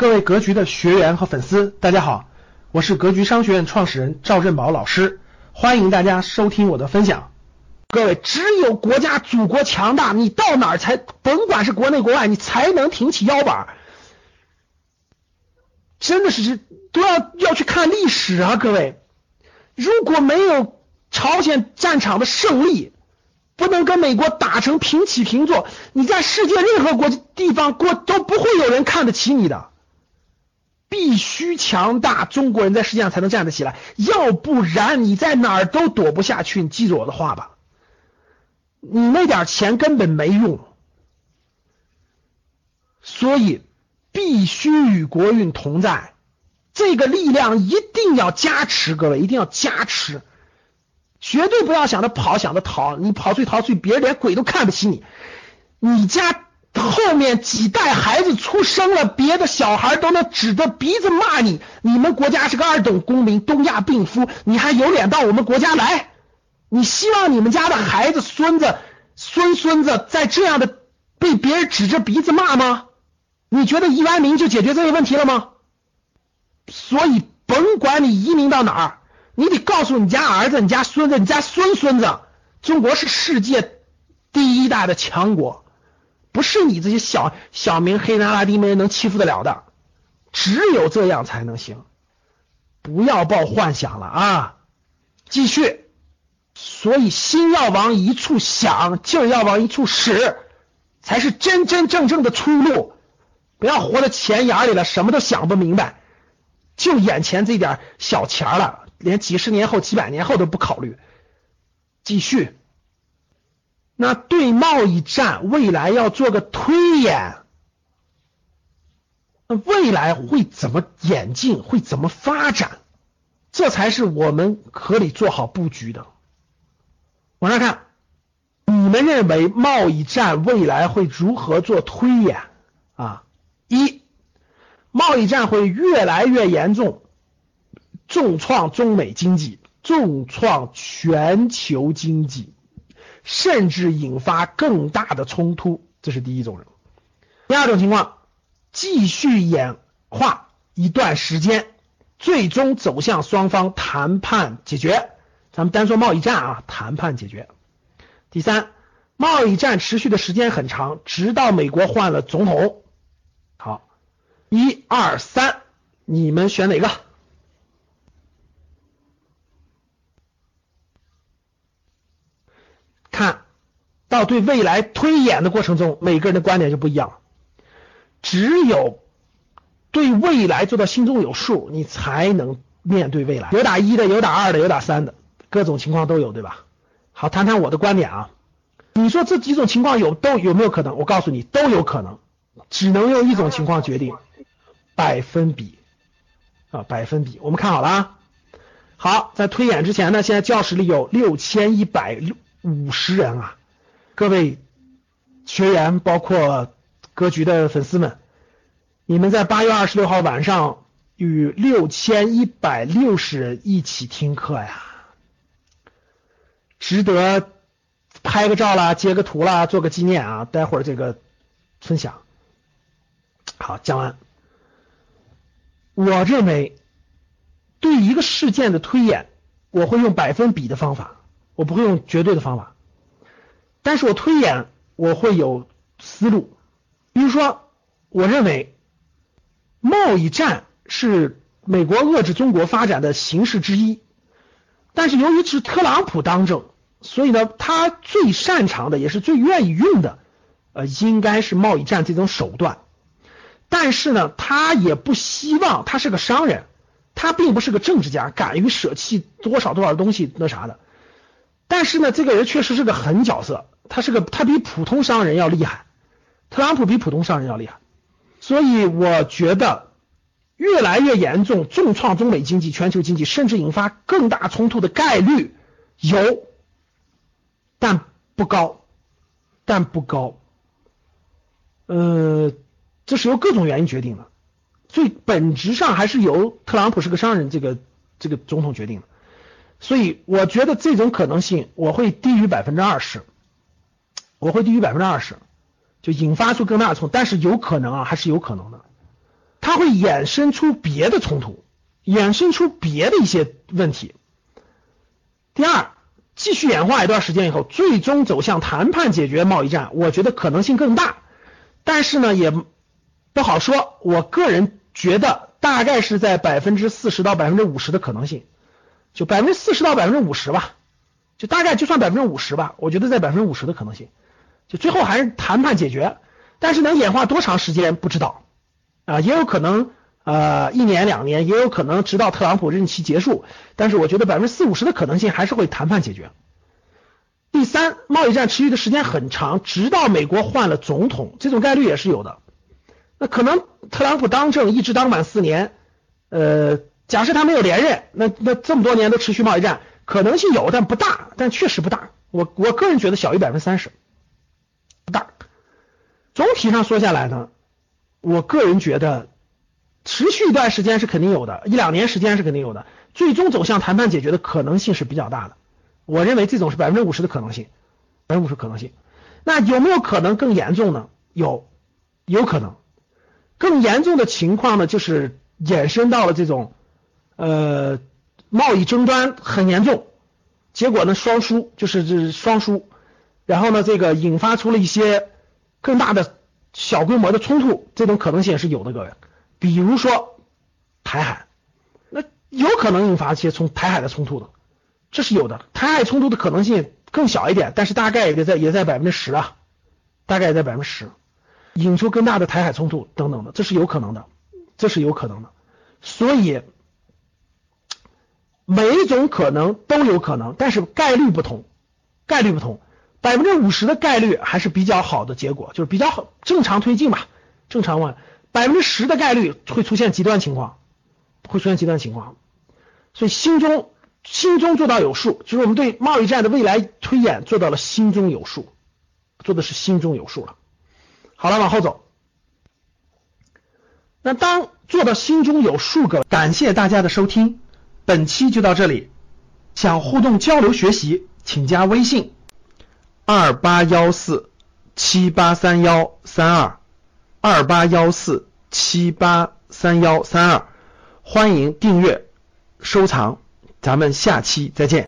各位格局的学员和粉丝，大家好，我是格局商学院创始人赵振宝老师，欢迎大家收听我的分享。各位，只有国家祖国强大，你到哪儿才甭管是国内国外，你才能挺起腰板。真的是都要要去看历史啊，各位，如果没有朝鲜战场的胜利，不能跟美国打成平起平坐，你在世界任何国地方过都不会有人看得起你的。必须强大，中国人在世界上才能站得起来，要不然你在哪儿都躲不下去。你记住我的话吧，你那点钱根本没用，所以必须与国运同在，这个力量一定要加持，各位一定要加持，绝对不要想着跑，想着逃，你跑出去逃出去，别人连鬼都看不起你，你家。后面几代孩子出生了，别的小孩都能指着鼻子骂你。你们国家是个二等公民，东亚病夫，你还有脸到我们国家来？你希望你们家的孩子、孙子、孙孙子在这样的被别人指着鼻子骂吗？你觉得移完民就解决这些问题了吗？所以，甭管你移民到哪儿，你得告诉你家儿子、你家孙子、你家孙孙子，中国是世界第一大的强国。不是你这些小小民黑人阿拉丁没人能欺负得了的，只有这样才能行。不要抱幻想了啊！继续，所以心要往一处想，劲儿要往一处使，才是真真正正的出路。不要活在钱眼里了，什么都想不明白，就眼前这点小钱了，连几十年后、几百年后都不考虑。继续。那对贸易战未来要做个推演，那未来会怎么演进，会怎么发展，这才是我们可以做好布局的。往上看，你们认为贸易战未来会如何做推演啊？一，贸易战会越来越严重，重创中美经济，重创全球经济。甚至引发更大的冲突，这是第一种人。第二种情况，继续演化一段时间，最终走向双方谈判解决。咱们单说贸易战啊，谈判解决。第三，贸易战持续的时间很长，直到美国换了总统。好，一二三，你们选哪个？看到对未来推演的过程中，每个人的观点就不一样。只有对未来做到心中有数，你才能面对未来。有打一的，有打二的，有打三的，各种情况都有，对吧？好，谈谈我的观点啊。你说这几种情况有都有没有可能？我告诉你，都有可能，只能用一种情况决定，百分比啊，百分比。我们看好了啊。好，在推演之前呢，现在教室里有六千一百六。五十人啊！各位学员，包括格局的粉丝们，你们在八月二十六号晚上与六千一百六十人一起听课呀，值得拍个照啦、截个图啦、做个纪念啊！待会儿这个分享好讲完。我认为对一个事件的推演，我会用百分比的方法。我不会用绝对的方法，但是我推演我会有思路。比如说，我认为贸易战是美国遏制中国发展的形式之一，但是由于是特朗普当政，所以呢，他最擅长的也是最愿意用的，呃，应该是贸易战这种手段。但是呢，他也不希望他是个商人，他并不是个政治家，敢于舍弃多少多少东西那啥的。但是呢，这个人确实是个狠角色，他是个他比普通商人要厉害，特朗普比普通商人要厉害，所以我觉得越来越严重，重创中美经济、全球经济，甚至引发更大冲突的概率有，但不高，但不高，呃，这是由各种原因决定的，最本质上还是由特朗普是个商人这个这个总统决定的。所以我觉得这种可能性我会低于百分之二十，我会低于百分之二十，就引发出更大的冲突，但是有可能啊，还是有可能的。它会衍生出别的冲突，衍生出别的一些问题。第二，继续演化一段时间以后，最终走向谈判解决贸易战，我觉得可能性更大，但是呢，也不好说。我个人觉得大概是在百分之四十到百分之五十的可能性，就百分之四十到百分之五十吧，就大概就算百分之五十吧，我觉得在百分之五十的可能性，就最后还是谈判解决，但是能演化多长时间不知道啊，也有可能。呃，一年两年也有可能直到特朗普任期结束，但是我觉得百分之四五十的可能性还是会谈判解决。第三，贸易战持续的时间很长，直到美国换了总统，这种概率也是有的。那可能特朗普当政一直当满四年，呃，假设他没有连任，那那这么多年都持续贸易战，可能性有，但不大，但确实不大。我我个人觉得小于百分之三十，不大。总体上说下来呢，我个人觉得。持续一段时间是肯定有的，一两年时间是肯定有的，最终走向谈判解决的可能性是比较大的。我认为这种是百分之五十的可能性，百分之五十可能性。那有没有可能更严重呢？有，有可能。更严重的情况呢，就是衍生到了这种呃贸易争端很严重，结果呢双输，就是这双输，然后呢这个引发出了一些更大的小规模的冲突，这种可能性也是有的，各位。比如说台海，那有可能引发一些从台海的冲突的，这是有的。台海冲突的可能性更小一点，但是大概也在也在百分之十啊，大概也在百分之十，引出更大的台海冲突等等的，这是有可能的，这是有可能的。所以每一种可能都有可能，但是概率不同，概率不同，百分之五十的概率还是比较好的结果，就是比较好正常推进吧，正常问。百分之十的概率会出现极端情况，会出现极端情况，所以心中心中做到有数，就是我们对贸易战的未来推演做到了心中有数，做的是心中有数了。好了，往后走。那当做到心中有数个，感谢大家的收听，本期就到这里。想互动交流学习，请加微信二八幺四七八三幺三二。二八幺四七八三幺三二，欢迎订阅收藏，咱们下期再见。